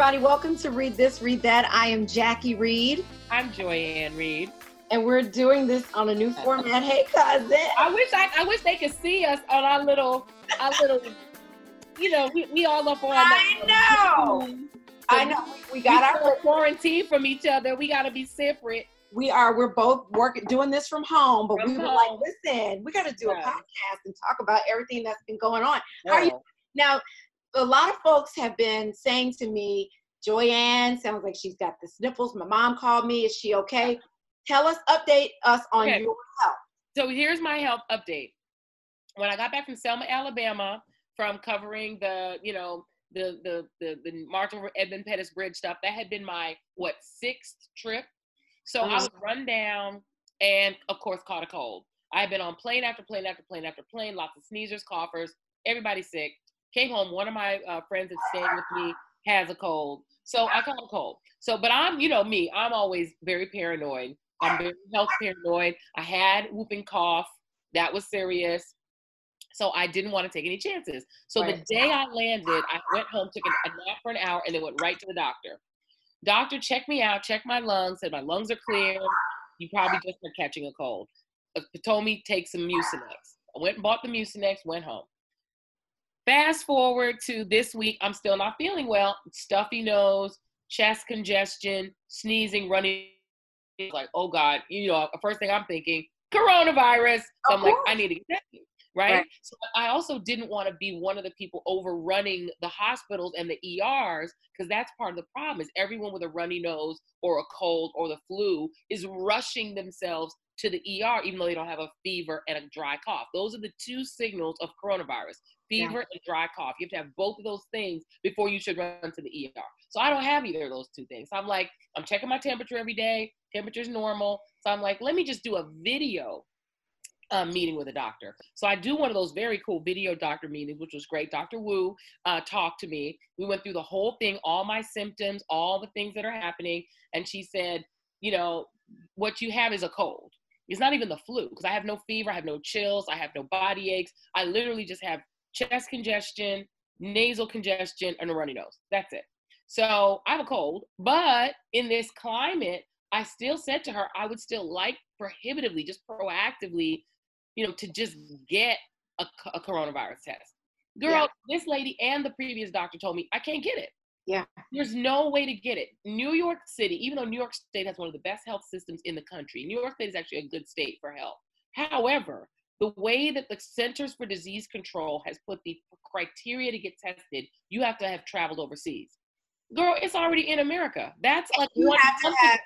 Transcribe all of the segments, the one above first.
Everybody, welcome to Reid This, Reid That. I am Jackie Reid. I'm Joy-Ann Reid. And we're doing this on a new format. Hey, cousin. I wish I, I wish they could see us on our little, our little, you know, we, we all up on. I know. So I know. We got we our quarantine from each other. We got to be separate. We are. We're both working, doing this from home, but from we were home. like, listen, we got to do a podcast and talk about everything that's been going on. How are you now? a lot of folks have been saying to me, Joyanne sounds like she's got the sniffles. My mom called me. Is she okay? Tell us, update us on okay. your health. So here's my health update. When I got back from Selma, Alabama, from covering the, you know, the the the, the over Edmund Pettus Bridge stuff, that had been my what sixth trip. So mm-hmm. I was run down and of course caught a cold. I had been on plane after plane after plane after plane, lots of sneezers, coughers, everybody sick. Came home. One of my uh, friends that stayed with me has a cold, so I caught a cold. So, but I'm, you know, me. I'm always very paranoid. I'm very health paranoid. I had whooping cough. That was serious. So I didn't want to take any chances. So right. the day I landed, I went home, took a nap for an hour, and then went right to the doctor. Doctor checked me out, checked my lungs, said my lungs are clear. You probably just are catching a cold. Uh, told me take some Mucinex. I went and bought the Mucinex, went home. Fast forward to this week, I'm still not feeling well. Stuffy nose, chest congestion, sneezing, running. Like, oh God, you know, the first thing I'm thinking, coronavirus. So I'm like, I need to get tested. Right? right? So I also didn't want to be one of the people overrunning the hospitals and the ERs because that's part of the problem is everyone with a runny nose or a cold or the flu is rushing themselves to the ER even though they don't have a fever and a dry cough. Those are the two signals of coronavirus fever yeah. and dry cough. You have to have both of those things before you should run to the ER. So I don't have either of those two things. So I'm like, I'm checking my temperature every day. Temperature's normal. So I'm like, let me just do a video um, meeting with a doctor. So I do one of those very cool video doctor meetings, which was great. Dr. Wu uh, talked to me. We went through the whole thing, all my symptoms, all the things that are happening. And she said, you know, what you have is a cold. It's not even the flu because I have no fever, I have no chills, I have no body aches. I literally just have chest congestion, nasal congestion, and a runny nose. That's it. So I have a cold, but in this climate, I still said to her, I would still like prohibitively, just proactively, you know, to just get a, a coronavirus test. Girl, yeah. this lady and the previous doctor told me I can't get it. Yeah. There's no way to get it. New York City, even though New York State has one of the best health systems in the country, New York State is actually a good state for health. However, the way that the Centers for Disease Control has put the criteria to get tested, you have to have traveled overseas. Girl, it's already in America. That's like you have to have,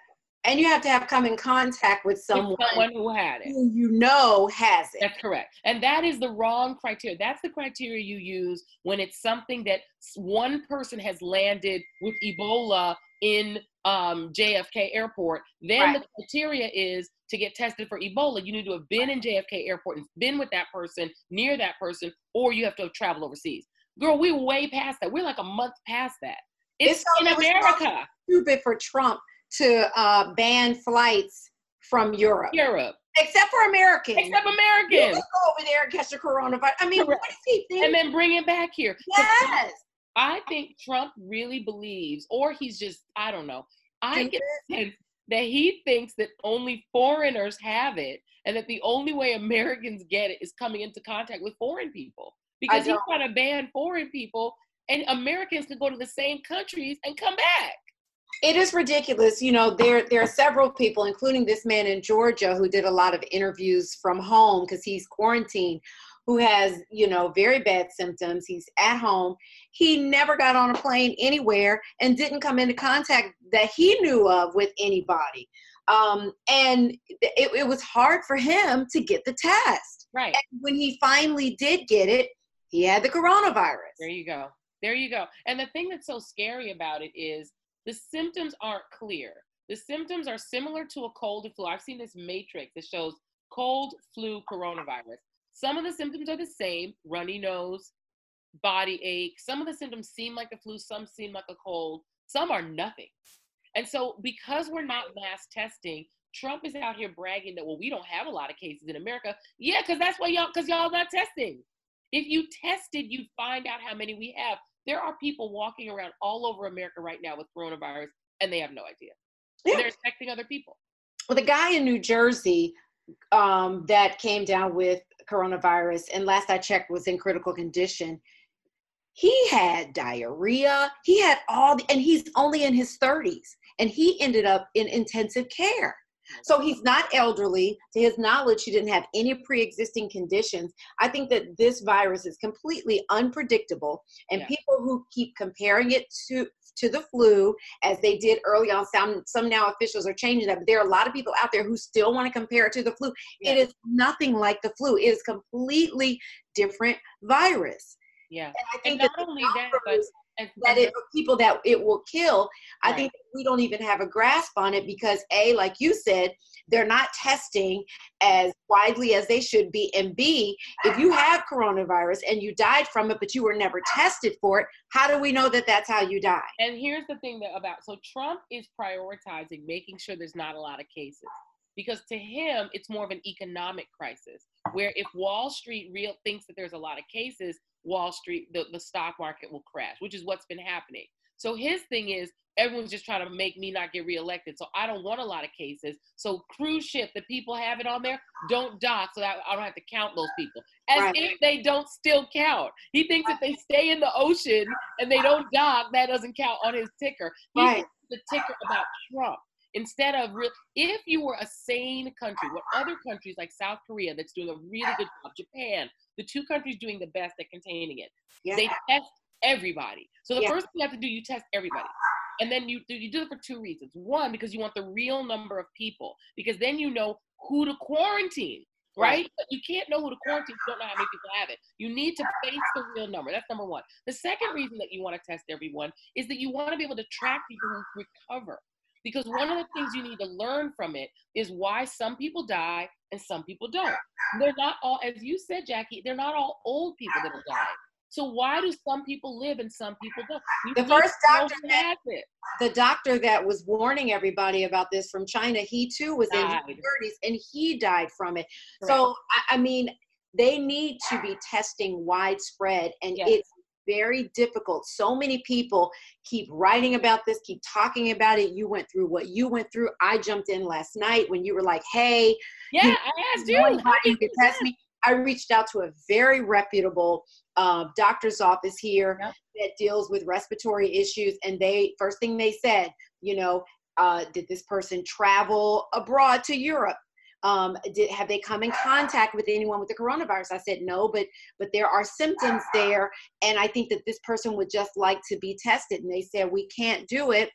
and you have to have come in contact with someone, with someone who had it. Who you know has it. That's correct. And that is the wrong criteria. That's the criteria you use when it's something that one person has landed with Ebola in um, JFK Airport. Then right. the criteria is to get tested for Ebola, you need to have been in JFK Airport and been with that person, near that person, or you have to have traveled overseas. Girl, we're way past that. We're like a month past that. It's, it's in America. Stupid for Trump to uh, ban flights from Europe. Europe. Except for Americans. Except Americans. Go over there and catch the coronavirus. I mean, what is he thinking? And then bring it back here. Yes. I think Trump really believes, or he's just, I don't know. I get the sense that he thinks that only foreigners have it and that the only way Americans get it is coming into contact with foreign people. Because he's trying to ban foreign people and Americans can go to the same countries and come back. It is ridiculous. You know, there there are several people, including this man in Georgia, who did a lot of interviews from home because he's quarantined, who has, you know, very bad symptoms. He's at home. He never got on a plane anywhere and didn't come into contact that he knew of with anybody. Um, and it, it was hard for him to get the test. Right. And when he finally did get it, he had the coronavirus. There you go. There you go. And the thing that's so scary about it is the symptoms aren't clear. The symptoms are similar to a cold or flu. I've seen this matrix that shows cold, flu, coronavirus. Some of the symptoms are the same runny nose, body ache. Some of the symptoms seem like a flu, some seem like a cold, some are nothing. And so, because we're not mass testing, Trump is out here bragging that, well, we don't have a lot of cases in America. Yeah, because that's why y'all, because y'all not testing. If you tested, you'd find out how many we have. There are people walking around all over America right now with coronavirus and they have no idea. Yeah. They're infecting other people. Well, the guy in New Jersey um, that came down with coronavirus, and last I checked was in critical condition. He had diarrhea. He had all, the, and he's only in his 30s, and he ended up in intensive care. So he's not elderly. To his knowledge, he didn't have any pre-existing conditions. I think that this virus is completely unpredictable, and Yeah. people who keep comparing it to to the flu, as they did early on, some some now officials are changing that. But there are a lot of people out there who still want to compare it to the flu. Yeah. It is nothing like the flu. It is completely different virus. Yeah. And I And think not that only that, but and, that it people that it will kill i Right. think we don't even have a grasp on it because a like you said they're not testing as widely as they should be. And b if you have coronavirus and you died from it but you were never tested for it how do we know that that's how you die? And here's the thing that about so Trump is prioritizing making sure there's not a lot of cases because to him it's more of an economic crisis where if Wall Street real thinks that there's a lot of cases, Wall Street the, the stock market will crash, which is what's been happening. So his thing is everyone's just trying to make me not get reelected. So I don't want a lot of cases. So cruise ship, the people have it on there, don't dock so that I don't have to count those people. As Right. if they don't still count. He thinks if they stay in the ocean and they don't dock, that doesn't count on his ticker. He Right. the ticker about Trump. Instead of real, if you were a sane country, what other countries like South Korea that's doing a really good job, Japan, the two countries doing the best at containing it, yeah they test everybody. So the Yeah. first thing you have to do, you test everybody. And then you do you do it for two reasons. One, because you want the real number of people, because then you know who to quarantine, right? But you can't know who to quarantine if you don't know how many people have it. You need to face the real number. That's number one. The second reason that you want to test everyone is that you want to be able to track people who recover. Because one of the things you need to learn from it is why some people die and some people don't. They're not all, as you said, Jackie, they're not all old people that died. So why do some people live and some people don't? You The first doctor that- it. the doctor that was warning everybody about this from china he too was in Died. his 30s and he died from it So I, I mean, they need to be testing widespread, and Yes. it's very difficult. So many people keep writing about this, keep talking about it. You went through what you went through. I jumped in last night when you were like, "Hey, Yeah, you- I asked you. knowing how how you can test me." I reached out to a very reputable uh, doctor's office here Yep. that deals with respiratory issues, and they first thing they said, you know, uh, did this person travel abroad to Europe? Um, did have they come in contact with anyone with the coronavirus? I said no, but but there are symptoms there, and I think that this person would just like to be tested. And they said we can't do it.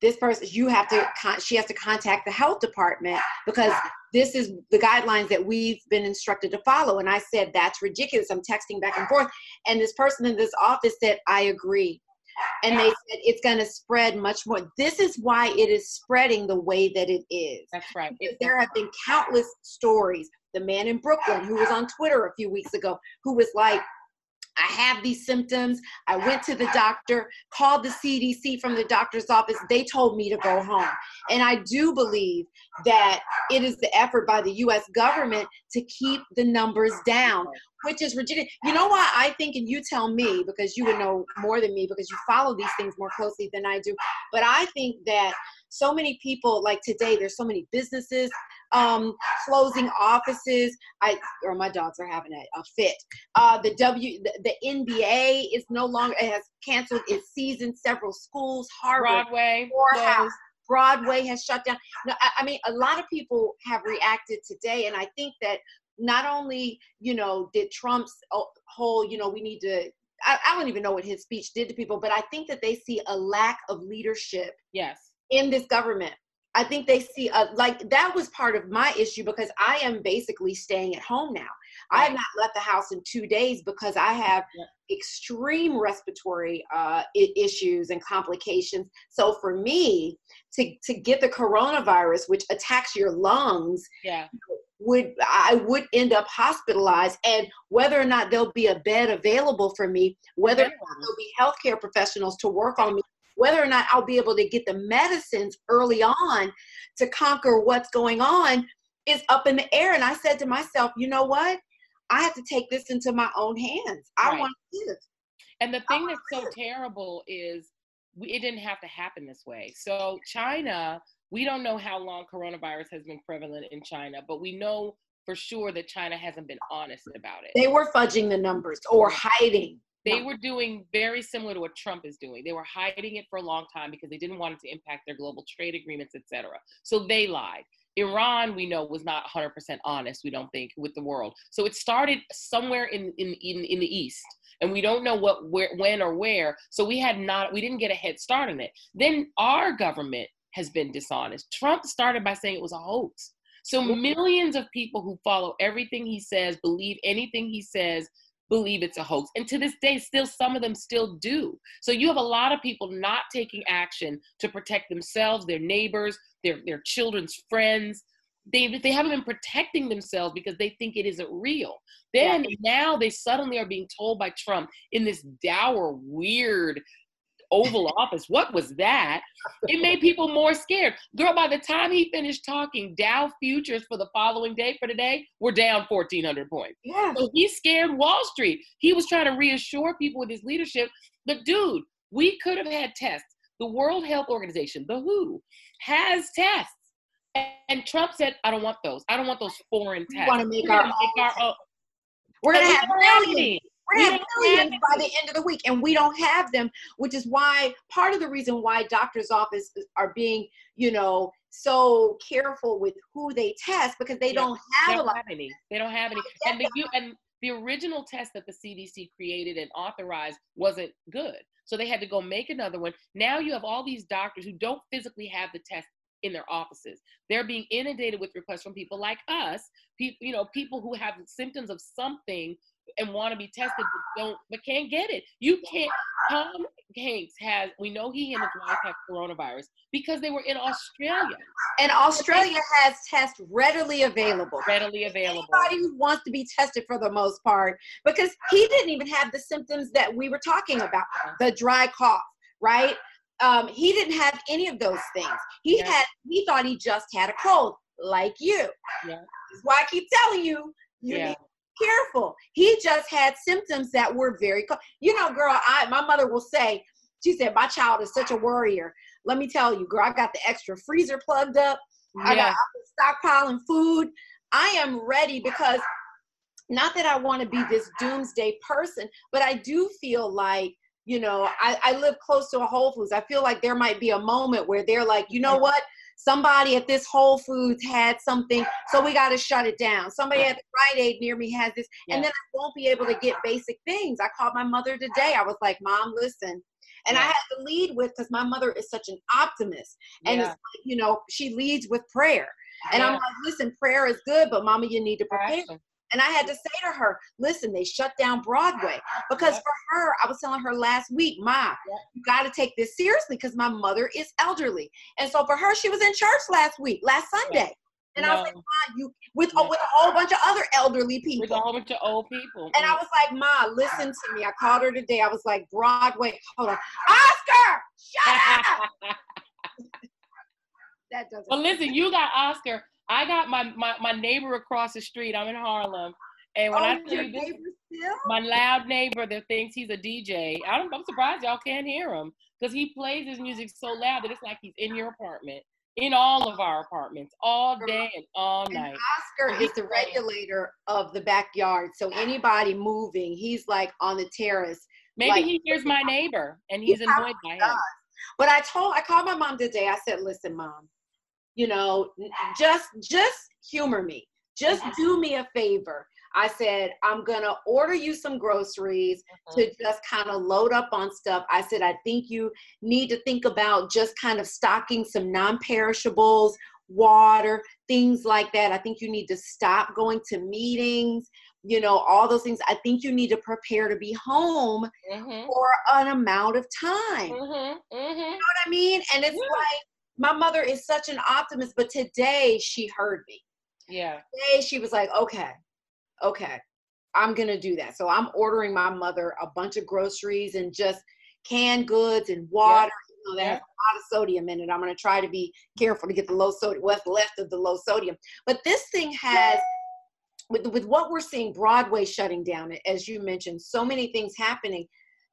This person, you have to, con- she has to contact the health department because this is the guidelines that we've been instructed to follow. And I said that's ridiculous. I'm texting back and forth, and this person in this office said I agree and they said it's going to spread much more. This is why it is spreading the way that it is. That's right. It- there have been countless stories. The man in Brooklyn who was on Twitter a few weeks ago who was like, I have these symptoms. I went to the doctor, called the CDC from the doctor's office. They told me to go home. And I do believe that it is the effort by the US government to keep the numbers down, which is ridiculous. You know why I think, and you tell me because you would know more than me because you follow these things more closely than I do. But I think that so many people, like today, there's so many businesses um, closing offices. I or my dogs are having a, a fit. Uh, the W, the, the NBA is no longer it has canceled its season. Several schools, Harvard, Broadway. Morehouse. Broadway has shut down. No, I, I mean, a lot of people have reacted today, and I think that not only you know did Trump's uh, whole you know we need to. I, I don't even know what his speech did to people, but I think that they see a lack of leadership Yes. in this government. I think they see a, like that was part of my issue because I am basically staying at home now. I have not left the house in two days because I have Yeah. extreme respiratory uh, I- issues and complications. So for me to to get the coronavirus, which attacks your lungs, Yeah. Would I would end up hospitalized, and whether or not there'll be a bed available for me, whether or not there'll be healthcare professionals to work on me, whether or not I'll be able to get the medicines early on to conquer what's going on is up in the air. And I said to myself, you know what? I have to take this into my own hands. I Right. want to live. And the thing that's so terrible is we, it didn't have to happen this way. So China, we don't know how long coronavirus has been prevalent in China, but we know for sure that China hasn't been honest about it. They were fudging the numbers or hiding. They were doing very similar to what Trump is doing. They were hiding it for a long time because they didn't want it to impact their global trade agreements, etc. So they lied. Iran, we know, was not 100% honest, we don't think, with the world. So it started somewhere in, in, in, in the East. And we don't know what, where, when, or where. So we had not, we didn't get a head start on it. Then our government has been dishonest. Trump started by saying it was a hoax. So millions of people who follow everything he says, believe anything he says, believe it's a hoax. And to this day, still some of them still do. So you have a lot of people not taking action to protect themselves, their neighbors, their, their children's friends. They, they haven't been protecting themselves because they think it isn't real. Then now they suddenly are being told by Trump in this dour, weird, Oval Office. What was that? It made people more scared. Girl, by the time he finished talking, Dow futures for the following day for today were down 1,400 points. Yeah. So he scared Wall Street. He was trying to reassure people with his leadership. But dude, we could have had tests. The World Health Organization, the WHO, has tests. And Trump said, I don't want those. I don't want those foreign tests. We want to make, our, make our, own. We're going to have millions. We're gonna have millions by the end of the week, and we don't have them, which is why part of the reason why doctors' offices are being, you know, so careful with who they test because they yeah. don't have they don't a lot. Have any. They don't have any. And the, you, and the original test that the CDC created and authorized wasn't good. So they had to go make another one. Now you have all these doctors who don't physically have the test in their offices. They're being inundated with requests from people like us, people, you know, people who have symptoms of something and want to be tested but don't but can't get it. You can't Tom Hanks has we know he and his wife have coronavirus because they were in Australia. And Australia has tests readily available. Readily available. Anybody who wants to be tested for the most part, because he didn't even have the symptoms that we were talking about, the dry cough, right? Um, he didn't have any of those things. He yeah. had he thought he just had a cold, like you. Yeah. That's why I keep telling you, you yeah. need careful. He just had symptoms that were very, you know, girl, I, my mother will say, she said, my child is such a worrier. Let me tell you, girl, I got the extra freezer plugged up. Yeah. I got stockpiling food. I am ready because not that I want to be this doomsday person, but I do feel like, you know, I, I live close to a Whole Foods. I feel like there might be a moment where they're like, you know what? Somebody at this Whole Foods had something, so we got to shut it down. Somebody at the Rite Aid near me has this, yeah. and then I won't be able to get basic things. I called my mother today. I was like, Mom, listen. And yeah. I had to lead with because my mother is such an optimist, and yeah. it's like, you know she leads with prayer. And I'm like, listen, prayer is good, but Mama, you need to prepare. And I had to say to her, listen, they shut down Broadway. Because yep. for her, I was telling her last week, Ma, yep. you got to take this seriously because my mother is elderly. And so for her, she was in church last week, last Sunday. Yep. And no. I was like, Ma, you with uh, with a whole bunch of other elderly people. With a whole bunch of old people. And I was like, Ma, listen to me. I called her today. I was like, Broadway, hold on. Oscar, shut up. that doesn't Well, listen, you got Oscar. I got my, my, my neighbor across the street. I'm in Harlem. And when oh, I tell you this, my loud neighbor that thinks he's a DJ, I'm, I'm surprised y'all can't hear him because he plays his music so loud that it's like he's in your apartment, in all of our apartments, all day and all night. Oscar is the regulator of the backyard. So anybody moving, he's like on the terrace. Maybe like, he hears my neighbor and he's annoyed by him. But I told, I called my mom today. I said, listen, mom, you know, just just humor me. Just do me a favor. I said, I'm gonna order you some groceries mm-hmm. to just kind of load up on stuff. I said, I think you need to think about just kind of stocking some non-perishables, water, things like that. I think you need to stop going to meetings, you know, all those things. I think you need to prepare to be home mm-hmm. for an amount of time. Mm-hmm. You know what I mean? And it's like my mother is such an optimist, but today she heard me. Yeah. Today she was like, okay, okay, I'm gonna do that. So I'm ordering my mother a bunch of groceries and just canned goods and water. Yeah. You know, that yeah. has a lot of sodium in it. I'm gonna try to be careful to get the low sodium, what's left of the low sodium. But this thing has with with what we're seeing, Broadway shutting down, as you mentioned, so many things happening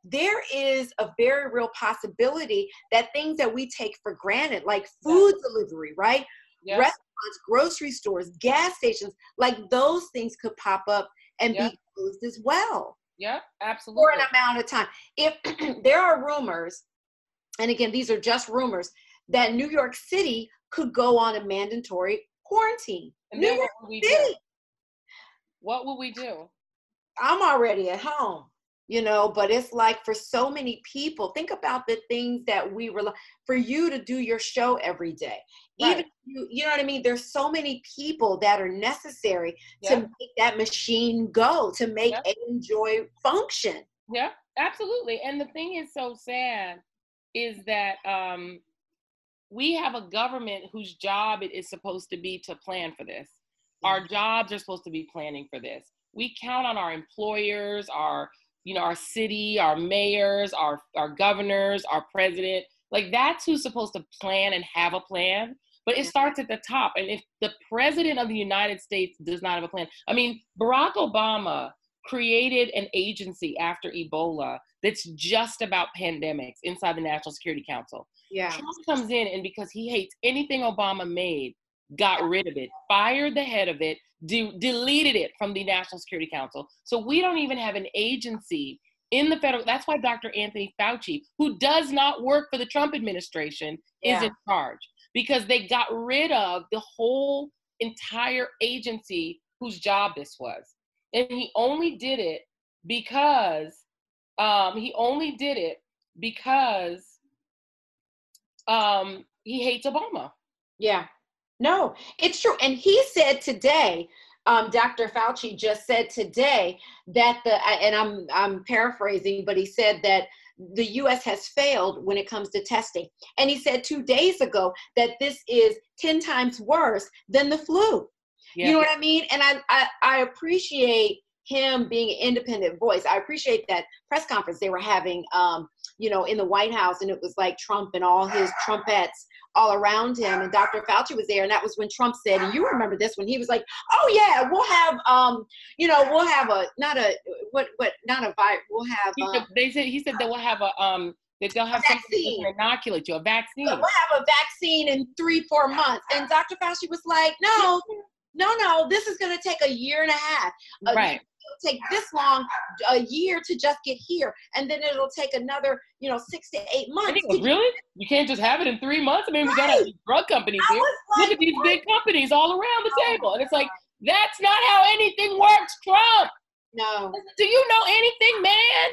there is a very real possibility that things that we take for granted, like food yeah. delivery, right? Yes. Restaurants, grocery stores, gas stations, like those things could pop up and be closed as well. Yeah, absolutely. For an amount of time. If there are rumors, and again, these are just rumors, that New York City could go on a mandatory quarantine. And New York City. Do? What will we do? I'm already at home you know but it's like for so many people think about the things that we rely for you to do your show every day. Right. even you, you know what i mean? There's so many people that are necessary yeah. to make that machine go to make yeah. enjoy function. Yeah absolutely. And the thing is so sad is that um we have a government whose job it is supposed to be to plan for this. Our jobs are supposed to be planning for this. We count on our employers our you know, our city, our mayors, our, our governors, our president. Like that's who's supposed to plan and have a plan. But it starts at the top. And if the president of the United States does not have a plan, I mean, Barack Obama created an agency after Ebola that's just about pandemics inside the National Security Council. Yeah. Trump comes in and because he hates anything Obama made, got rid of it, fired the head of it, de- deleted it from the National Security Council. So we don't even have an agency in the federal. That's why Dr. Anthony Fauci, who does not work for the Trump administration, yeah. is in charge because they got rid of the whole entire agency whose job this was. And he only did it because um, he only did it because um, he hates Obama. Yeah. No, it's true. And he said today, um, Dr. Fauci just said today that the and I'm I'm paraphrasing, but he said that the U.S. has failed when it comes to testing, and he said two days ago that this is ten times worse than the flu. Yeah. You know what I mean? And I, I I appreciate him being an independent voice. I appreciate that press conference they were having, um, you know, in the White House, and it was like Trump and all his trumpets all around him. And Dr. Fauci was there, and that was when Trump said, and you remember this when he was like, "Oh yeah, we'll have, um, you know, we'll have a not a what what not a virus, we'll have." Um, they said he said that we'll have a um that they'll have something to inoculate you, a vaccine. We'll have a vaccine in three four months, and Dr. Fauci was like, "No." No, no, this is going to take a year and a half. right take this long, a year to just get here, and then it'll take another, you know, six to eight months. To really? You can't just have it in three months. I mean, we got a drug companies here. Like, Look at these what? big companies all around the oh table, and it's like that's not how anything works, Trump. No. Do you know anything, man?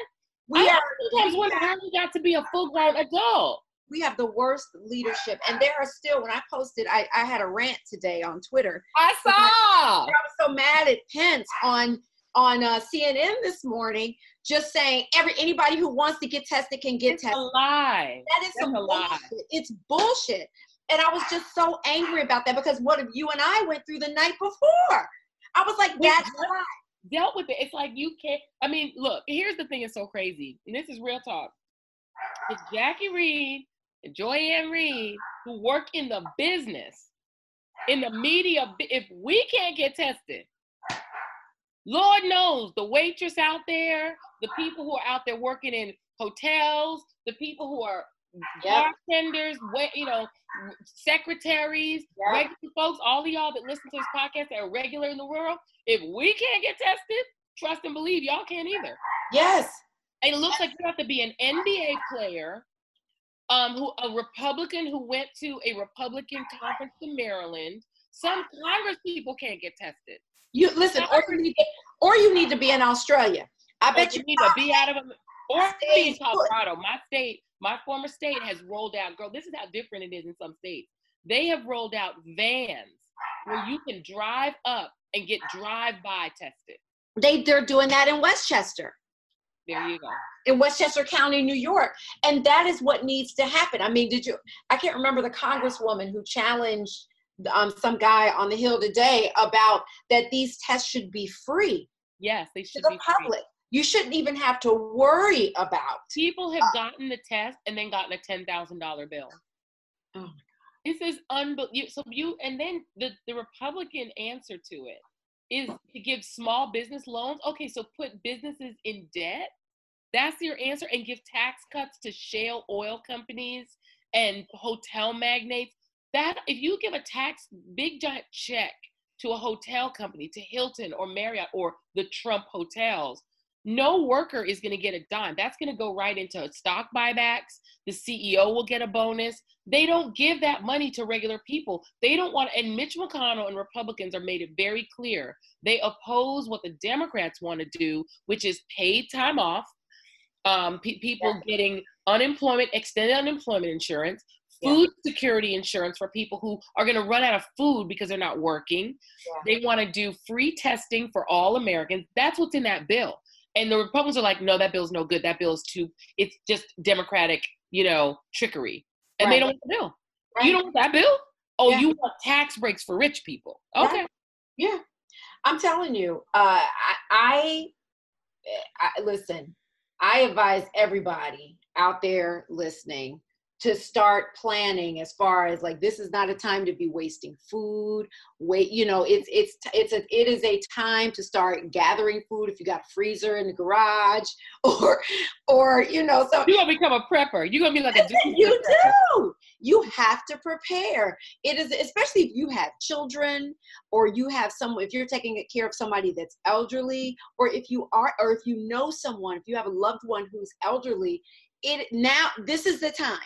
We I are, sometimes wonder how you got to be a full grown adult we have the worst leadership. And there are still, when I posted, I, I had a rant today on Twitter. I saw. I, I was so mad at Pence on on uh, CNN this morning, just saying every anybody who wants to get tested can get it's tested. A lie. That is some bullshit. Lie. It's bullshit. And I was just so angry about that because what if you and I went through the night before? I was like, that's why. Dealt with it. It's like you can't. I mean, look. Here's the thing. It's so crazy. And this is real talk. It's Jackie Reid and Joy-Ann Reid who work in the business, in the media. If we can't get tested, Lord knows the waitress out there, the people who are out there working in hotels, the people who are yep. bartenders, you know, secretaries, yep. regular folks, all of y'all that listen to this podcast that are regular in the world. If we can't get tested, trust and believe y'all can't either. Yes. It looks like you have to be an NBA player, um, who a Republican who went to a Republican conference in Maryland. Some Congress people can't get tested. You listen, or you need to, or you need to be in Australia. I bet you, you need to be out of or be in Colorado. My state, my former state has rolled out. Girl, this is how different it is in some states. They have rolled out vans where you can drive up and get drive-by tested. They they're doing that in Westchester. There you go. In Westchester County, New York. And that is what needs to happen. I mean, did you I can't remember the congresswoman who challenged um, some guy on the hill today about that these tests should be free. Yes, they should to the public. Free. You shouldn't even have to worry about. People have uh, gotten the test and then gotten a ten thousand dollar bill. Oh my god! This is unbelievable. So you and then the the Republican answer to it is to give small business loans. Okay, so put businesses in debt That's your answer. And give tax cuts to shale oil companies and hotel magnates. That if you give a tax big giant check to a hotel company, to Hilton or Marriott or the Trump hotels, no worker is going to get a dime. That's going to go right into stock buybacks. The CEO will get a bonus. They don't give that money to regular people. They don't want, and Mitch McConnell and Republicans are made it very clear. They oppose what the Democrats want to do, which is paid time off, um, pe- people yeah. getting unemployment, extended unemployment insurance, food yeah. security insurance for people who are going to run out of food because they're not working. Yeah. They want to do free testing for all Americans. That's what's in that bill. And the Republicans are like, no, that bill's no good. That bill is too, it's just Democratic, you know, trickery. And right. they don't want the bill. Right. You don't want that bill? Oh, yeah. you want tax breaks for rich people. Okay. Right. Yeah. I'm telling you, uh, I, I, I listen, I advise everybody out there listening to start planning as far as like this is not a time to be wasting food wait you know it's it's it's a it is a time to start gathering food if you got a freezer in the garage or or you know so you're gonna become a prepper. You're gonna be like a you do. You have to prepare. It is especially if you have children or you have someone if you're taking care of somebody that's elderly or if you are or if you know someone if you have a loved one who's elderly it now this is the time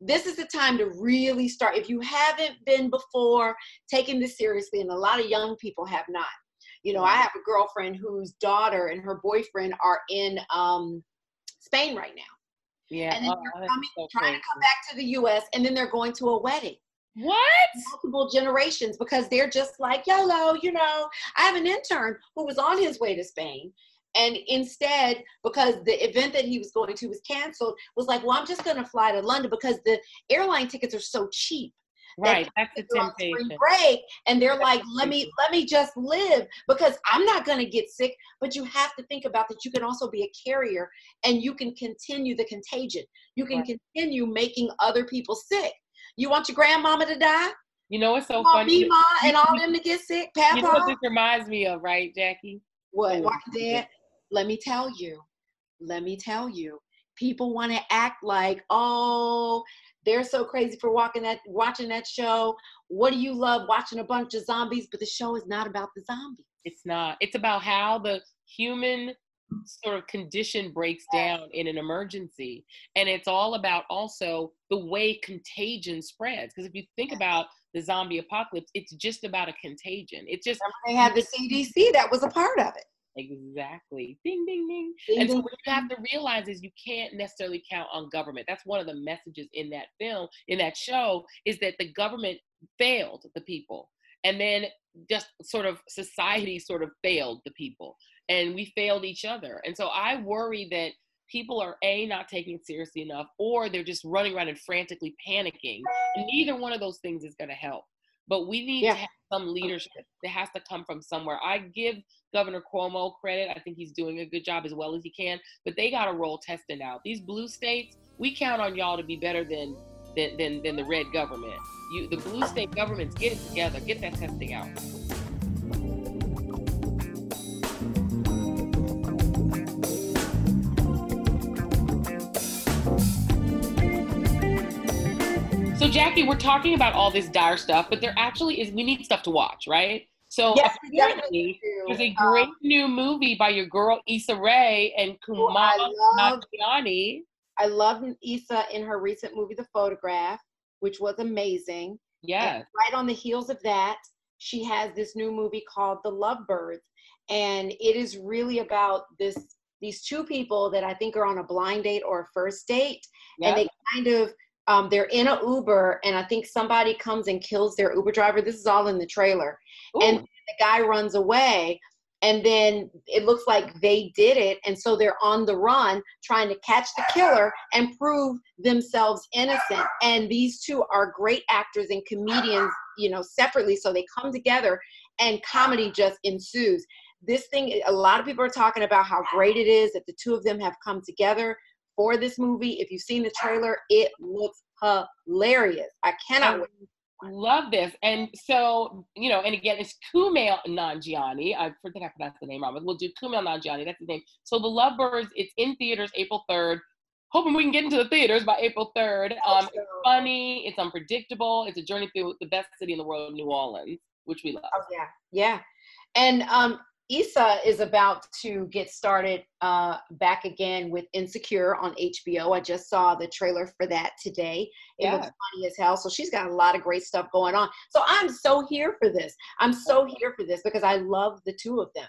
this is the time to really start. If you haven't been before taking this seriously, and a lot of young people have not. You know, I mm-hmm. have a girlfriend whose daughter and her boyfriend are in um, Spain right now. Yeah. And then oh, they're coming, so trying to come back to the US, and then they're going to a wedding. What? Multiple generations because they're just like, YOLO, you know. I have an intern who was on his way to Spain and instead because the event that he was going to was canceled was like well i'm just going to fly to london because the airline tickets are so cheap right that that's the temptation. break and they're like let me let me just live because i'm not going to get sick. But you have to think about that you can also be a carrier and you can continue the contagion. You can right. continue making other people sick. You want your grandmama to die? You know it's so funny? Mima and all them to get sick? Papa. you know what this reminds me of right jackie? What? Walking dead let me tell you, let me tell you, people want to act like, oh, they're so crazy for walking that watching that show. What do you love watching a bunch of zombies? But the show is not about the zombies. It's not. It's about how the human sort of condition breaks down in an emergency. And it's all about also the way contagion spreads. Because if you think about the zombie apocalypse, it's just about a contagion. It's just they had the CDC that was a part of it. Exactly. Ding, ding, ding. ding and so what you have to realize is you can't necessarily count on government. That's one of the messages in that film, in that show, is that the government failed the people. And then just sort of society sort of failed the people. And we failed each other. And so I worry that people are A, not taking it seriously enough, or they're just running around and frantically panicking. And neither one of those things is going to help. But we need yeah. to have some leadership. It has to come from somewhere. I give Governor Cuomo credit. I think he's doing a good job as well as he can. But they got to roll testing out. These blue states, we count on y'all to be better than than than, than the red government. You, the blue state governments, get it together. Get that testing out. So Jackie, we're talking about all this dire stuff, but there actually is we need stuff to watch, right? So yes, apparently there's a great um, new movie by your girl Issa Rae and Kumail Nanjiani. I love Issa in her recent movie The Photograph, which was amazing. Yeah. Right on the heels of that, she has this new movie called The Lovebirds. And it is really about this these two people that I think are on a blind date or a first date. Yep. And they kind of um, they're in a Uber, and I think somebody comes and kills their Uber driver. This is all in the trailer, Ooh. and the guy runs away. And then it looks like they did it, and so they're on the run trying to catch the killer and prove themselves innocent. And these two are great actors and comedians, you know, separately. So they come together, and comedy just ensues. This thing, a lot of people are talking about how great it is that the two of them have come together for this movie. If you've seen the trailer, it looks hilarious. I cannot I, wait. Love this. And so, you know, and again, it's Kumail Nanjiani. I think I pronounced the name wrong, but we'll do Kumail Nanjiani. That's his name. So The Lovebirds, it's in theaters April 3rd. Hoping we can get into the theaters by April 3rd. Um, it's funny, it's unpredictable, it's a journey through the best city in the world, New Orleans, which we love. Oh, yeah. Yeah. And um, Issa is about to get started uh, back again with Insecure on HBO. I just saw the trailer for that today. It yeah. looks funny as hell. So she's got a lot of great stuff going on. So I'm so here for this. I'm so here for this because I love the two of them.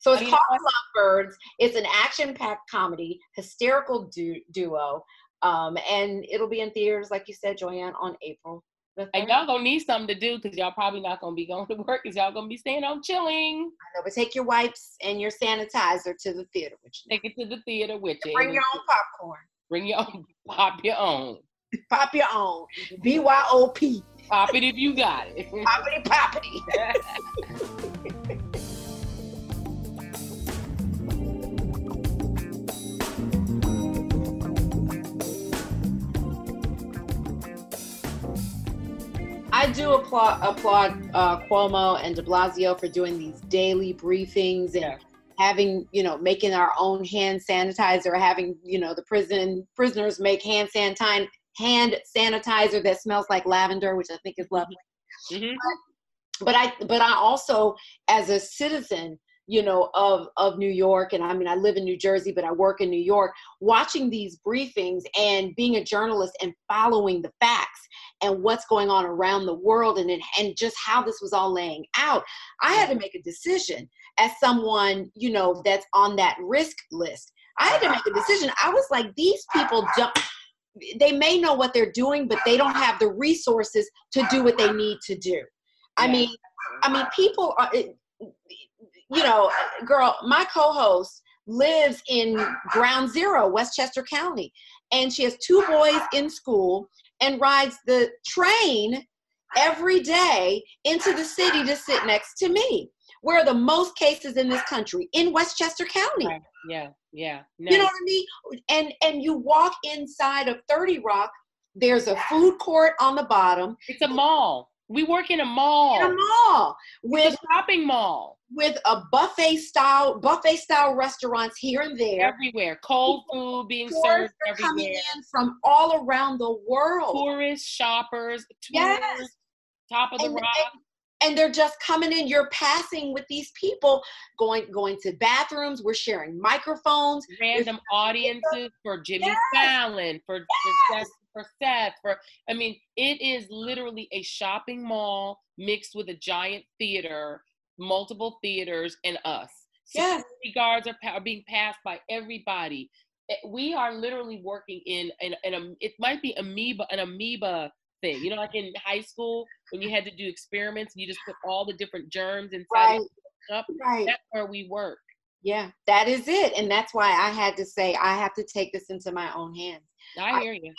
So it's I mean, called Lovebirds. It's an action-packed comedy, hysterical du- duo, um, and it'll be in theaters, like you said, Joanne, on April and y'all gonna need something to do because y'all probably not gonna be going to work because y'all gonna be staying home chilling. I know, but take your wipes and your sanitizer to the theater with you. Take it to the theater with you. Bring your own popcorn. Bring your own. Pop your own. Pop your own. B Y O P. Pop it if you got it. Poppity poppity. I do applaud applaud uh, Cuomo and De Blasio for doing these daily briefings and yeah. having you know making our own hand sanitizer, having you know the prison prisoners make hand sanitizer hand sanitizer that smells like lavender, which I think is lovely. Mm-hmm. But, but I but I also as a citizen you know of of New York and I mean I live in New Jersey but I work in New York watching these briefings and being a journalist and following the facts and what's going on around the world and and just how this was all laying out I had to mm-hmm. make a decision as someone you know that's on that risk list. I had to make a decision. I was like these people don't they may know what they're doing but they don't have the resources to do what they need to do. I mean I mean people are you know, girl, my co-host lives in Ground Zero, Westchester County, and she has two boys in school and rides the train every day into the city to sit next to me. Where are the most cases in this country? In Westchester County. Right. Yeah, yeah. You know what I mean? And and you walk inside of 30 Rock, there's a food court on the bottom. It's a mall. We work in a mall. In a mall. With a shopping mall with a buffet style buffet style restaurants here and there everywhere cold food being served everywhere coming in from all around the world tourists shoppers tours, yes. top of the and, rock and, and, they're just coming in you're passing with these people going going to bathrooms we're sharing microphones random audiences for jimmy yes. fallon for, yes. For Seth, for I mean it is literally a shopping mall mixed with a giant theater multiple theaters, and us. Yes. Security guards are, are being passed by everybody. Eh, we are literally working in, in, in a, it might be amoeba, an amoeba thing. You know, like in high school when you had to do experiments and you just put all the different germs inside right. up. Right. That's where we work. Yeah, that is it. And that's why I had to say I have to take this into my own hands. I hear you.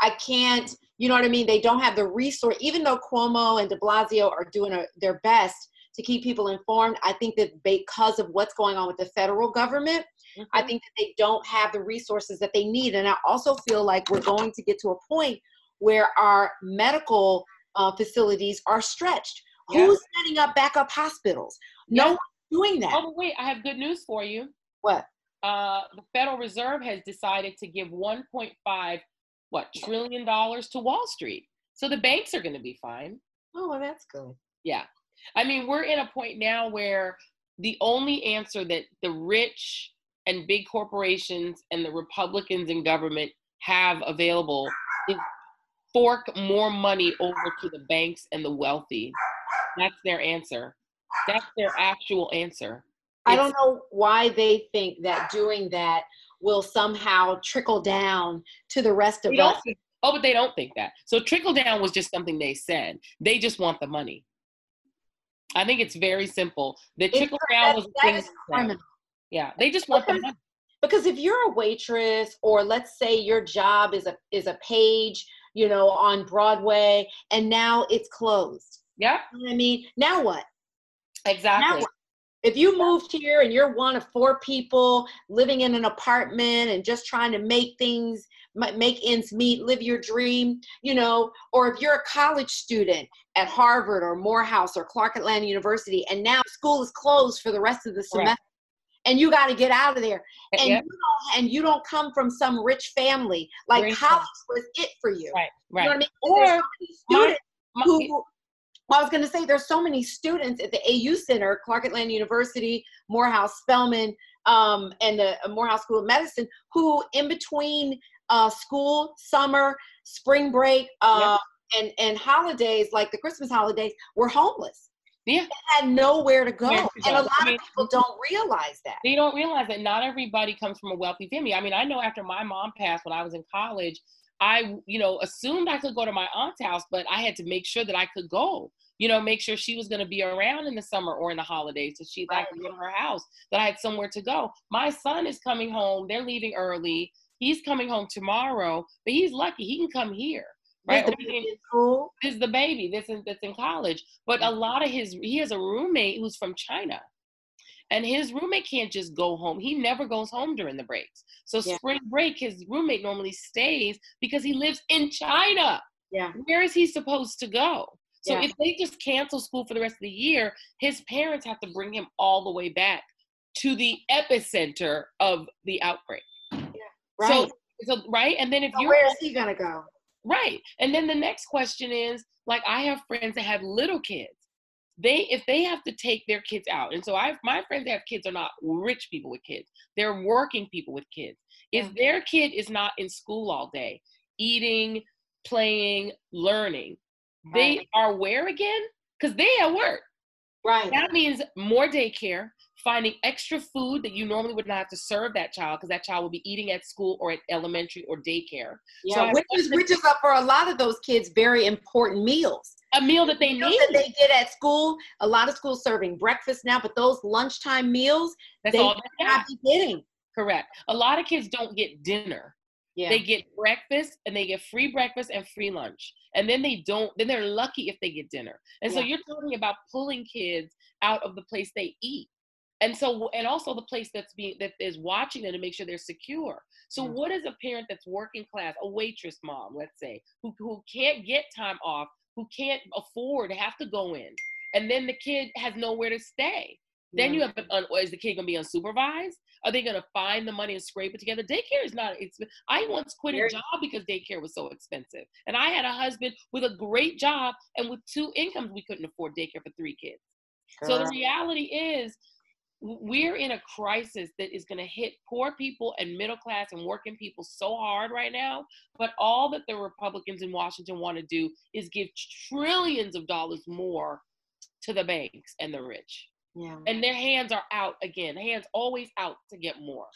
I can't, you know what I mean? They don't have the resource, even though Cuomo and de Blasio are doing a, their best to keep people informed. I think that because of what's going on with the federal government, mm-hmm. I think that they don't have the resources that they need. And I also feel like we're going to get to a point where our medical uh, facilities are stretched. Who's setting up backup hospitals? No one's doing that. Oh, wait, I have good news for you. What? Uh, the Federal Reserve has decided to give 1.5 what trillion dollars to Wall Street. So the banks are going to be fine. Oh, well, that's good. Yeah. I mean, we're in a point now where the only answer that the rich and big corporations and the Republicans in government have available is fork more money over to the banks and the wealthy. That's their answer. That's their actual answer. I don't know why they think that doing that will somehow trickle down to the rest of us. oh, but they don't think that. So trickle down was just something they said. They just want the money. I think it's very simple. The trickle down was thing. Yeah, they just want because, the money. Because if you're a waitress, or let's say your job is a is a page, you know, on Broadway, and now it's closed. Yeah. You know I mean, now what? Exactly. Now what? If you moved here and you're one of four people living in an apartment and just trying to make things make ends meet, live your dream, you know, or if you're a college student at Harvard or Morehouse or Clark Atlanta University, and now school is closed for the rest of the semester. Right. And you got to get out of there, and yep. you don't, and you don't come from some rich family. Like Great college was it for you, right? Right. You know what I mean? Or students my, my, who well, I was going to say there's so many students at the AU Center, Clark Atlanta University, Morehouse, Spelman, um, and the uh, Morehouse School of Medicine, who in between uh, school, summer, spring break, uh, yep. and and holidays like the Christmas holidays, were homeless. Yeah, they had nowhere to go, to and a lot I mean, of people don't realize that. They don't realize that not everybody comes from a wealthy family. I mean, I know after my mom passed when I was in college, I, you know, assumed I could go to my aunt's house, but I had to make sure that I could go. You know, make sure she was going to be around in the summer or in the holidays, so she right. I could go to her house, that I had somewhere to go. My son is coming home; they're leaving early. He's coming home tomorrow, but he's lucky he can come here. Right, this, the this is the baby. This is that's in college. But a lot of his he has a roommate who's from China. And his roommate can't just go home. He never goes home during the breaks. So yeah. spring break, his roommate normally stays because he lives in China. Yeah. Where is he supposed to go? So yeah. if they just cancel school for the rest of the year, his parents have to bring him all the way back to the epicenter of the outbreak. Yeah. Right. So, so right, and then if so you where is he gonna go? Right, and then the next question is like I have friends that have little kids, they if they have to take their kids out and so i my friends that have kids are not rich people with kids. They're working people with kids. If yeah. their kid is not in school all day eating playing learning right. they are where again? Because they at work. Right. That means more daycare finding extra food that you normally would not have to serve that child because that child will be eating at school or at elementary or daycare. Yeah, so which is which is up for a lot of those kids very important meals a meal that they need. That they get at school. A lot of schools serving breakfast now, but those lunchtime meals, That's they all they not be getting. Correct. A lot of kids don't get dinner. Yeah. They get breakfast and they get free breakfast and free lunch. And then they don't, then they're lucky if they get dinner. And yeah. so you're talking about pulling kids out of the place they eat. And so, and also the place that's being, that is watching them to make sure they're secure. So, yeah. what is a parent that's working class, a waitress mom, let's say, who, who can't get time off who can't afford to have to go in, and then the kid has nowhere to stay. Then you have, an, is the kid gonna be unsupervised? Are they gonna find the money and scrape it together? Daycare is not. It's. I once quit a job because daycare was so expensive, and I had a husband with a great job and with two incomes, we couldn't afford daycare for three kids. So the reality is, we're in a crisis that is going to hit poor people and middle class and working people so hard right now. But all that the Republicans in Washington want to do is give trillions of dollars more to the banks and the rich. Yeah. And their hands are out again. Hands always out to get more.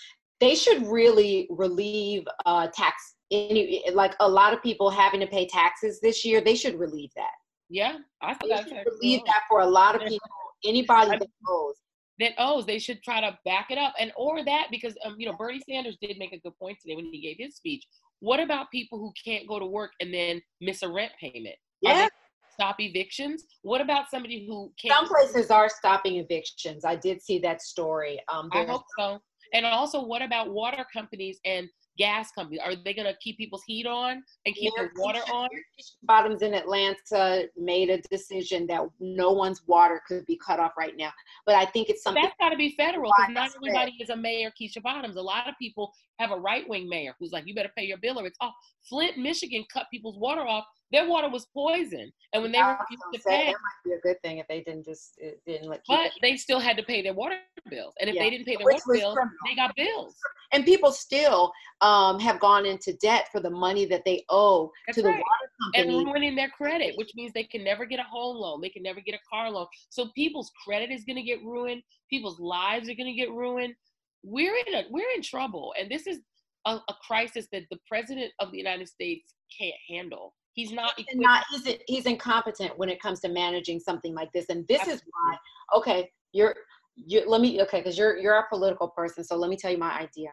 They should really relieve uh, tax. Any like a lot of people having to pay taxes this year. They should relieve that. Yeah, I think they should relieve that for a lot of people. Anybody that knows that owes, they should try to back it up. And or that because um, you know, Bernie Sanders did make a good point today when he gave his speech. What about people who can't go to work and then miss a rent payment? Yeah. Stop evictions. What about somebody who can't? Some places are stopping evictions. I did see that story. Um, I hope so. And also, what about water companies and gas companies? Are they going to keep people's heat on and keep yeah, the water on? Keisha Bottoms in Atlanta made a decision that no one's water could be cut off right now. But I think it's something that's got to be federal because not everybody is a mayor, Keisha Bottoms. A lot of people have a right wing mayor who's like, you better pay your bill or it's off. Flint, Michigan cut people's water off their water was poisoned, and when they refused to pay, that might be a good thing if they didn't just didn't let. But it. they still had to pay their water bills, and if yeah. they didn't pay their Which water bills, criminal. they got bills. And people still um, have gone into debt for the money that they owe That's to right. the water company, and ruining their credit, which means they can never get a home loan, they can never get a car loan. So people's credit is going to get ruined. People's lives are going to get ruined. We're in a we're in trouble, and this is a, a crisis that the president of the United States can't handle He's not he's not he's he's incompetent when it comes to managing something like this. And this Absolutely. is why okay, you're you let me okay, because you're you're a political person, so let me tell you my idea.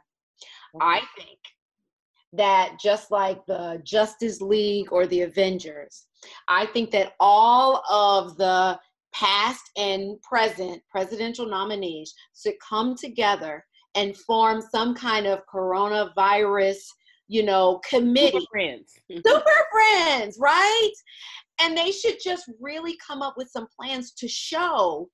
Okay. I think that just like the Justice League or the Avengers, I think that all of the past and present presidential nominees should come together and form some kind of coronavirus you know, committee. Super friends. Super friends, right? And they should just really come up with some plans to show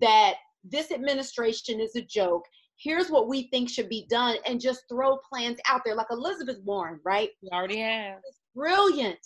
that this administration is a joke. Here's what we think should be done, and just throw plans out there like Elizabeth Warren, right? We already have. Brilliant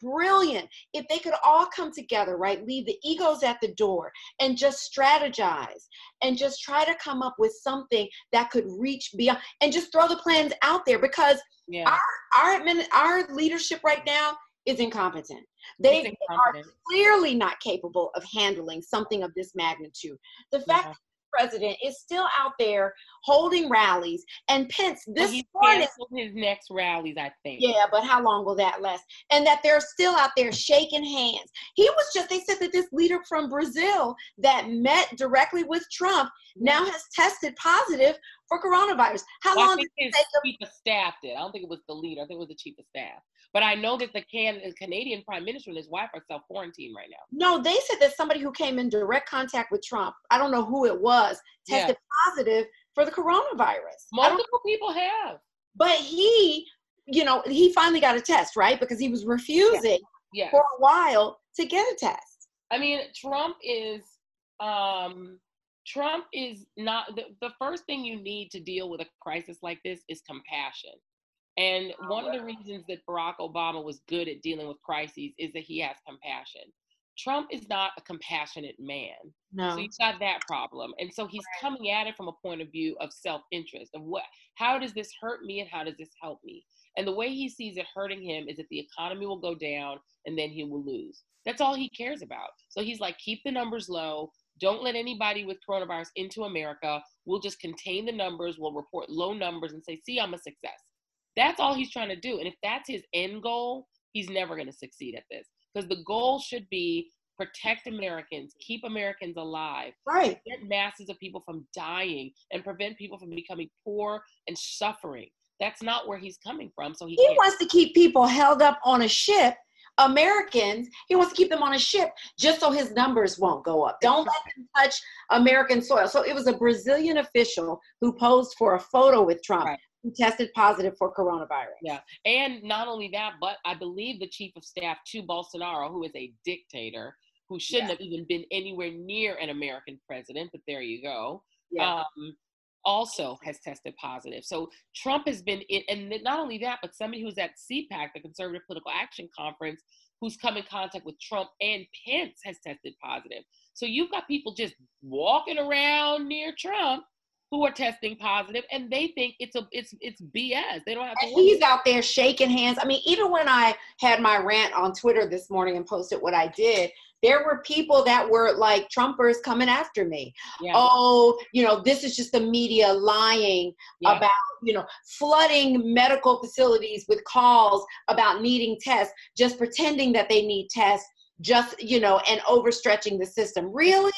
brilliant if they could all come together, right? Leave the egos at the door and just strategize and just try to come up with something that could reach beyond and just throw the plans out there because yeah. our our, our leadership right now is incompetent. They incompetent. are clearly not capable of handling something of this magnitude. The fact yeah president is still out there holding rallies. And Pence this well, morning, his next rallies, I think. Yeah, but how long will that last? And that they're still out there shaking hands. He was just. They said that this leader from Brazil that met directly with Trump mm-hmm. now has tested positive for coronavirus. How well, long did his chief of staff did? I don't think it was the leader. I think it was the chief of staff. But I know that the can- Canadian prime minister and his wife are self quarantined right now. No, they said that somebody who came in direct contact with Trump, I don't know who it was, tested yeah. positive for the coronavirus. Multiple people have. But he, you know, he finally got a test, right? Because he was refusing yeah. Yeah. for a while to get a test. I mean, Trump is um Trump is not the, the first thing you need to deal with a crisis like this is compassion. And oh, one of the reasons that Barack Obama was good at dealing with crises is that he has compassion. Trump is not a compassionate man. No. So he's got that problem. And so he's coming at it from a point of view of self-interest of what how does this hurt me and how does this help me? And the way he sees it hurting him is that the economy will go down and then he will lose. That's all he cares about. So he's like keep the numbers low, don't let anybody with coronavirus into America. We'll just contain the numbers, we'll report low numbers and say, "See, I'm a success." That's all he's trying to do. And if that's his end goal, he's never going to succeed at this. Because the goal should be protect Americans, keep Americans alive, right? Get masses of people from dying and prevent people from becoming poor and suffering. That's not where he's coming from. So he, he wants to keep people held up on a ship. Americans, he wants to keep them on a ship just so his numbers won't go up. Don't let them touch American soil. So it was a Brazilian official who posed for a photo with Trump. Right tested positive for coronavirus. Yeah. And not only that, but I believe the chief of staff to Bolsonaro, who is a dictator, who shouldn't yeah. have even been anywhere near an American president, but there you go. Yeah. Um, also has tested positive. So Trump has been in, and not only that, but somebody who's at CPAC, the Conservative Political Action Conference, who's come in contact with Trump and Pence has tested positive. So you've got people just walking around near Trump who are testing positive and they think it's a it's it's BS. They don't have to He's out there shaking hands. I mean, even when I had my rant on Twitter this morning and posted what I did, there were people that were like Trumpers coming after me. Yeah. Oh, you know, this is just the media lying yeah. about, you know, flooding medical facilities with calls about needing tests, just pretending that they need tests just you know and overstretching the system. Really?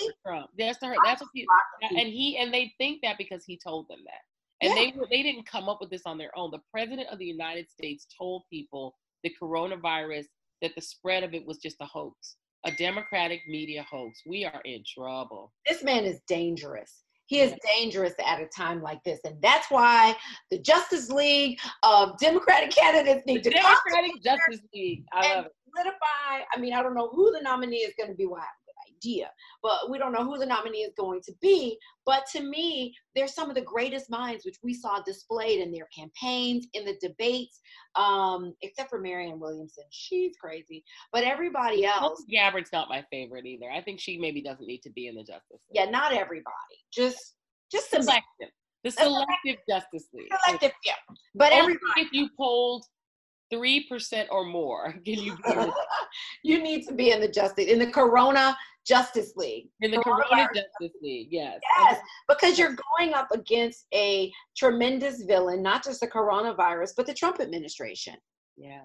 That's her that's what he and he and they think that because he told them that. And yeah. they they didn't come up with this on their own. The president of the united states told people the coronavirus that the spread of it was just a hoax a democratic media hoax. We are in trouble. This man is dangerous. He is dangerous at a time like this. And that's why the Justice League of Democratic candidates need the to Democratic Justice League. I love it solidify. I mean, I don't know who the nominee is going to be. Well, I have a good idea, but we don't know who the nominee is going to be. But to me, they're some of the greatest minds which we saw displayed in their campaigns, in the debates, um, except for Marianne Williamson. She's crazy. But everybody else. Gabbard's not my favorite either. I think she maybe doesn't need to be in the Justice League. Yeah, not everybody. Just just selective. The selective Justice League. Selective, yeah. But everybody. If you polled three percent or more can you you need to be in the justice in the corona justice league in the corona, corona justice league yes yes because you're going up against a tremendous villain not just the coronavirus but the trump administration yeah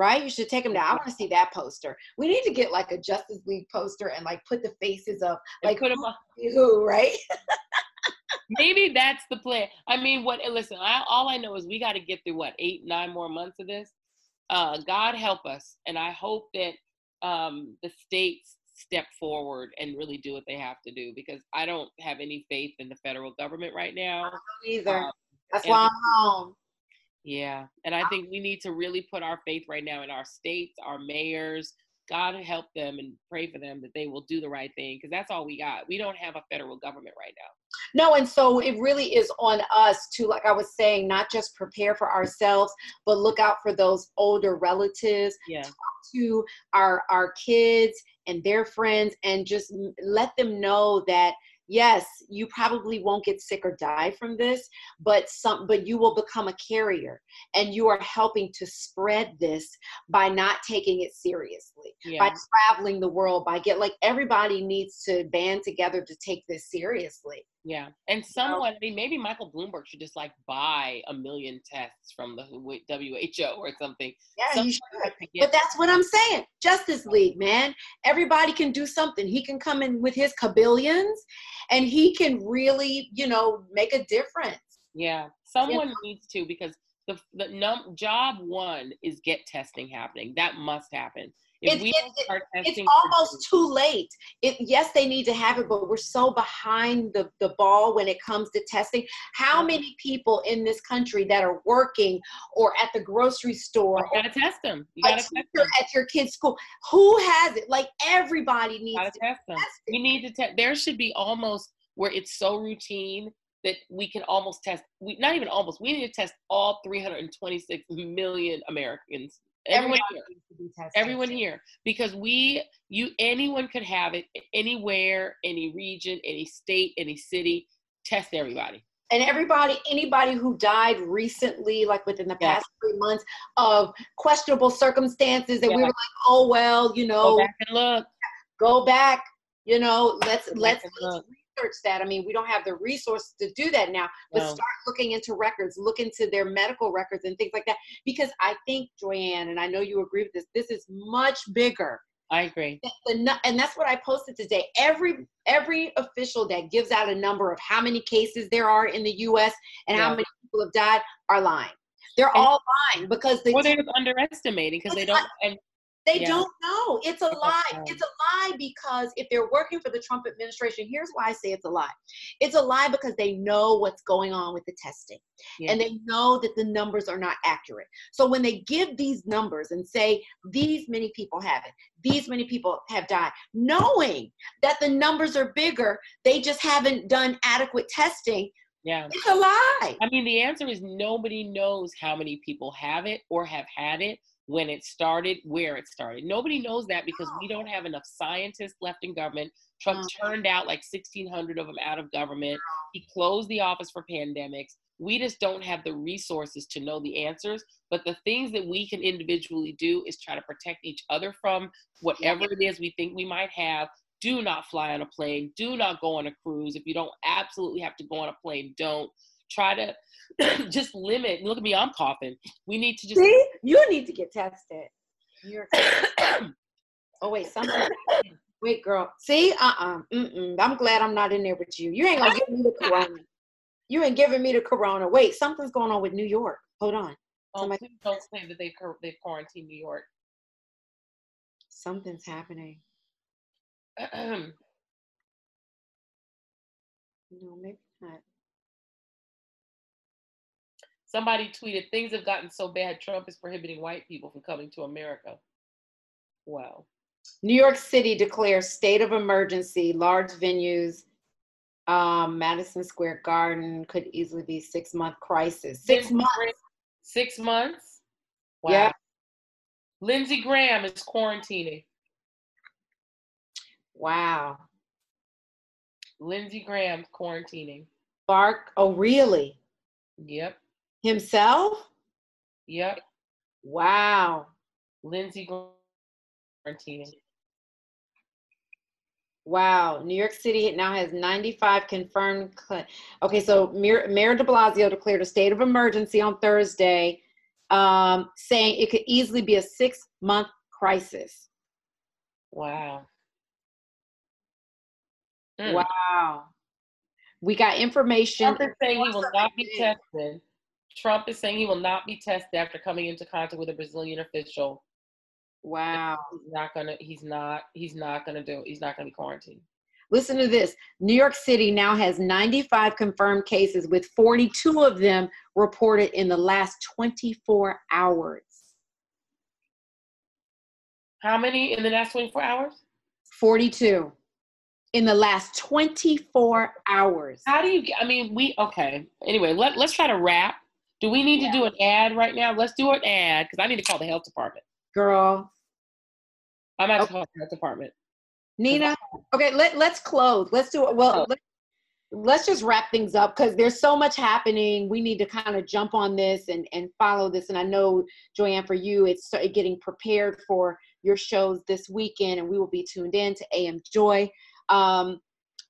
right? You should take them down. I want to see that poster. We need to get like a Justice League poster and like put the faces of like put them who, right? Maybe that's the plan. I mean, what? Listen, I, all I know is we got to get through what eight, nine more months of this, uh, God help us. And I hope that um, the states step forward and really do what they have to do because I don't have any faith in the federal government right now. either. Um, That's why I'm home. Yeah. And I think we need to really put our faith right now in our states, our mayors. God help them and pray for them that they will do the right thing because that's all we got. We don't have a federal government right now. No, and so it really is on us to, like I was saying, not just prepare for ourselves, but look out for those older relatives. Yeah. Talk to our our kids and their friends, and just let them know that yes you probably won't get sick or die from this but some but you will become a carrier and you are helping to spread this by not taking it seriously yeah. by traveling the world by get like everybody needs to band together to take this seriously yeah, and someone, I mean, maybe Michael Bloomberg should just like buy a million tests from the WHO or something. Yeah, he should. But that's what I'm saying. Justice League, man. Everybody can do something. He can come in with his cabillions, and he can really, you know, make a difference. Yeah, someone needs to because the the num job one is get testing happening. That must happen. It, it, it's almost too late. It, yes, they need to have it, but we're so behind the, the ball when it comes to testing. How many people in this country that are working or at the grocery store? You gotta test them. You gotta test them. at your kid's school. Who has it? Like everybody needs to test them. Test we need to test. There should be almost where it's so routine that we can almost test. We not even almost. We need to test all 326 million Americans everyone here. everyone here. Because we you anyone could have it anywhere any region any state any city. Test everybody. And everybody anybody who died recently like within the past three months of questionable circumstances that we were like oh well you know. go back and look. Go back you know let's let's, let's research that. I mean, we don't have the resources to do that now, but no. start looking into records, look into their medical records and things like that. Because I think, Joy-Ann, and I know you agree with this, this is much bigger. I agree. And that's what I posted today. Every every official that gives out a number of how many cases there are in the U.S. and yeah. how many people have died are lying. They're and, all lying because they. Or they're underestimating because they don't. And they yeah. don't know. It's a lie. It's a lie because if they're working for the Trump administration, here's why I say it's a lie. It's a lie because they know what's going on with the testing yeah. and they know that the numbers are not accurate. So when they give these numbers and say these many people have it, these many people have died, knowing that the numbers are bigger, they just haven't done adequate testing. Yeah. It's a lie. I mean, the answer is nobody knows how many people have it or have had it when it started, where it started. Nobody knows that because we don't have enough scientists left in government. Trump mm. turned out like 1,600 of them out of government. He closed the office for pandemics. We just don't have the resources to know the answers. But the things that we can individually do is try to protect each other from whatever it is we think we might have. Do not fly on a plane. Do not go on a cruise. If you don't absolutely have to go on a plane, don't try to just limit. Look at me, I'm coughing. We need to just see. You need to get tested. You're. oh wait, something. wait, girl. See, uh, uh-uh. uh, I'm glad I'm not in there with you. You ain't gonna give me the corona. You ain't giving me the corona. Wait, something's going on with New York. Hold on. Oh, Somebody- please don't say that they've they've quarantined New York. Something's happening. no, maybe not. Somebody tweeted, things have gotten so bad, Trump is prohibiting white people from coming to America. Wow. New York City declares state of emergency, large venues, um, Madison Square Garden could easily be six month crisis. Six months. Six months? Wow. Yeah. Lindsey Graham is quarantining. Wow. Lindsey Graham's quarantining. Bark. Oh, really? Yep. Himself? Yep. Wow. Lindsey quarantining. Wow. New York City now has 95 confirmed. Cl- okay, so Mayor, Mayor de Blasio declared a state of emergency on Thursday, um, saying it could easily be a six month crisis. Wow. Mm. Wow. We got information. Saying he will not be tested Trump is saying he will not be tested after coming into contact with a Brazilian official. Wow. He's not gonna. He's not. He's not gonna do. He's not gonna be quarantined. Listen to this. New York City now has 95 confirmed cases, with 42 of them reported in the last 24 hours. How many in the last 24 hours? 42 in the last 24 hours. How do you get, I mean, we, okay. Anyway, let, let's try to wrap. Do we need yeah. to do an ad right now? Let's do an ad because I need to call the health department. Girl. I'm going to call the health department. Nina, okay, let, let's close. Let's do it. Well, oh. let, let's just wrap things up because there's so much happening. We need to kind of jump on this and, and follow this. And I know, Joy-Ann, for you, it's getting prepared for your shows this weekend, and we will be tuned in to AM Joy. Um,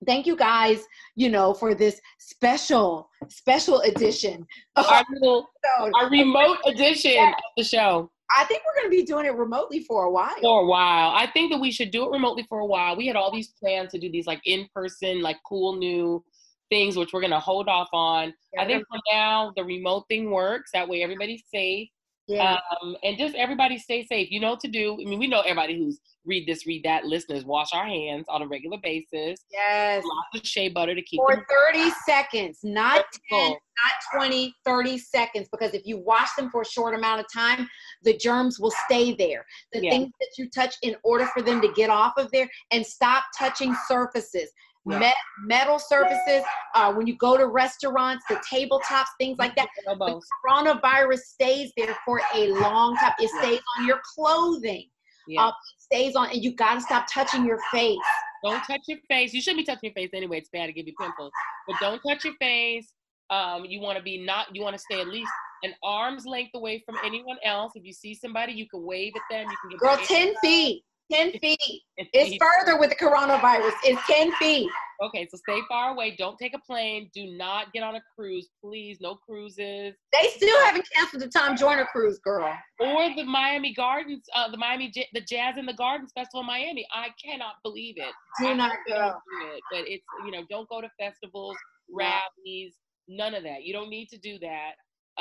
thank you guys, you know, for this special, special edition. Our little, our remote edition yeah. of the show. I think we're going to be doing it remotely for a while. For a while. I think that we should do it remotely for a while. We had all these plans to do these like in person, like cool new things, which we're going to hold off on. Yeah, I think for now, the remote thing works. That way, everybody's safe. Yeah. Um, and just everybody stay safe. You know what to do. I mean, we know everybody who's Reid This, Reid That. Listeners, wash our hands on a regular basis. Yes. Lots of shea butter to keep for 30 seconds, not 10, not 20, 30 seconds. Because if you wash them for a short amount of time, the germs will stay there. The yeah. things that you touch in order for them to get off of there and stop touching surfaces yeah. Met, metal surfaces. Uh, when you go to restaurants, the tabletops, things like that. The coronavirus stays there for a long time. It stays on your clothing. Yeah. Uh, stays on, and you got to stop touching your face. Don't touch your face. You shouldn't be touching your face anyway. It's bad to give you pimples. But don't touch your face. Um, you want to be not. You want to stay at least an arm's length away from anyone else. If you see somebody, you can wave at them. You can get girl ten feet. 10 feet. It's further with the coronavirus. It's 10 feet. Okay, so stay far away. Don't take a plane. Do not get on a cruise, please. No cruises. They still haven't canceled the Tom Joyner cruise, girl. Or the Miami Gardens, uh, the Miami, J- the Jazz in the Gardens Festival in Miami. I cannot believe it. Do I not go. It, but it's you know, don't go to festivals, rallies, none of that. You don't need to do that.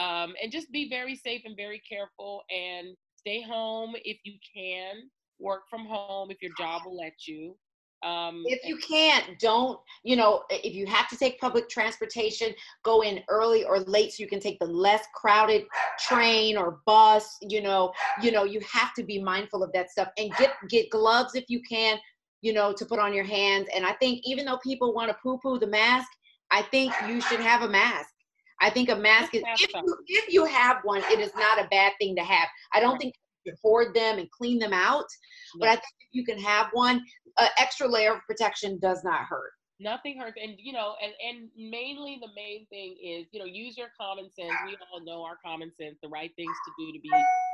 Um, and just be very safe and very careful and stay home if you can work from home if your job will let you. Um, if you can't, don't, you know, if you have to take public transportation, go in early or late so you can take the less crowded train or bus, you know, you know, you have to be mindful of that stuff and get, get gloves if you can, you know, to put on your hands. And I think even though people want to poo poo the mask, I think you should have a mask. I think a mask is, if you, if you have one, it is not a bad thing to have. I don't think hoard them and clean them out. But I think if you can have one, an extra layer of protection does not hurt. Nothing hurts, and you know, and and mainly the main thing is, you know, use your common sense. We all know our common sense, the right things to do to be,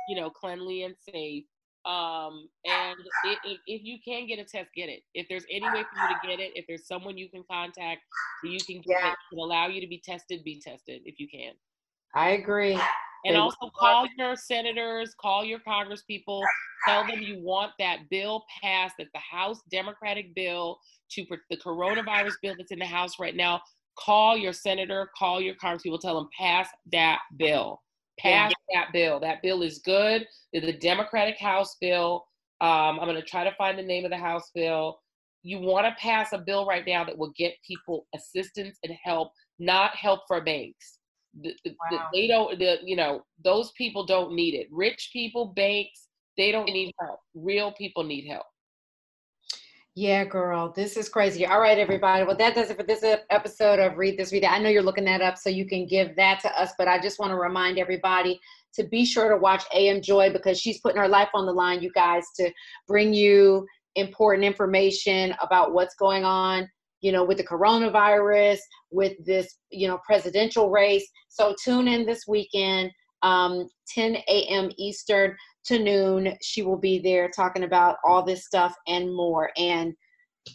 you know, cleanly and safe. Um, and it, if you can get a test, get it. If there's any way for you to get it, if there's someone you can contact, you can get yeah. it, allow you to be tested, be tested if you can. I agree. And also call your senators, call your congresspeople, tell them you want that bill passed, that the House Democratic bill to the coronavirus bill that's in the House right now. Call your senator, call your congresspeople, tell them pass that bill. Pass yeah. that bill. That bill is good. The Democratic House bill. Um, I'm going to try to find the name of the House bill. You want to pass a bill right now that will get people assistance and help, not help for banks the, wow. they don't the you know those people don't need it. Rich people banks they don't need help. Real people need help. Yeah girl this is crazy. All right everybody. Well that does it for this episode of Reid This Reid That. I know you're looking that up so you can give that to us but i just want to remind everybody to be sure to watch AM Joy because she's putting her life on the line you guys to bring you important information about what's going on you know, with the coronavirus, with this, you know, presidential race. So tune in this weekend, um, 10 a.m. Eastern to noon. She will be there talking about all this stuff and more. And,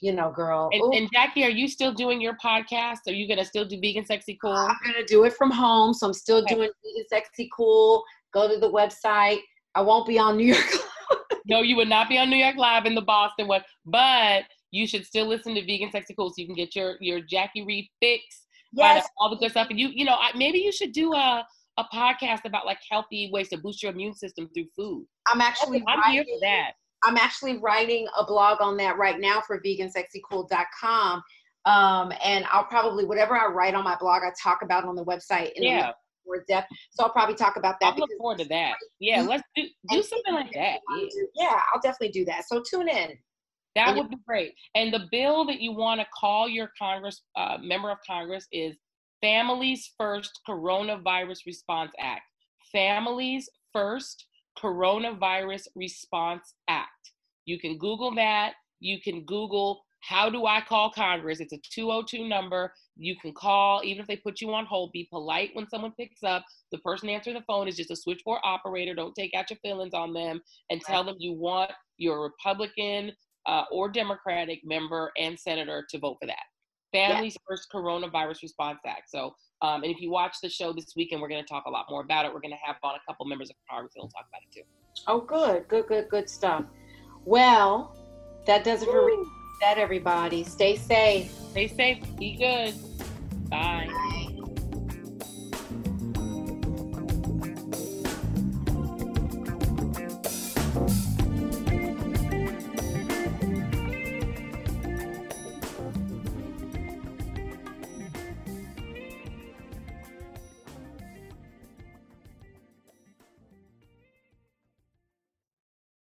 you know, girl. And, and Jackie, are you still doing your podcast? Are you gonna still do Vegan Sexy Cool? I'm gonna do it from home, so I'm still okay. doing Vegan Sexy Cool. Go to the website. I won't be on New York. no, you would not be on New York Live in the Boston one, but you should still listen to Vegan Sexy Cool so you can get your your Jackie Reid fix. Yes. all the good stuff. And you, you know, maybe you should do a a podcast about like healthy ways to boost your immune system through food. I'm actually I'm writing, here for that. I'm actually writing a blog on that right now for vegansexycool.com. Um, and I'll probably whatever I write on my blog, I talk about on the website in yeah. more depth. So I'll probably talk about that. I look forward to that. Yeah, let's do do something like that. Yeah. yeah, I'll definitely do that. So tune in. That would be great. And the bill that you want to call your Congress uh, member of Congress is Families First Coronavirus Response Act. Families First Coronavirus Response Act. You can Google that. You can Google how do I call Congress? It's a 202 number. You can call, even if they put you on hold. Be polite when someone picks up. The person answering the phone is just a switchboard operator. Don't take out your feelings on them and tell them you want your Republican uh, or Democratic member and senator to vote for that. Families yeah. First Coronavirus Response Act. So, um, and if you watch the show this weekend, we're going to talk a lot more about it. We're going to have on a couple members of Congress and we'll talk about it too. Oh, good, good, good, good stuff. Well, that does it for that, everybody. Stay safe. Stay safe. Be good. Bye. Bye.